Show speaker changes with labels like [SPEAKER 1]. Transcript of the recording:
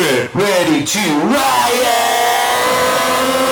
[SPEAKER 1] Get ready to riot!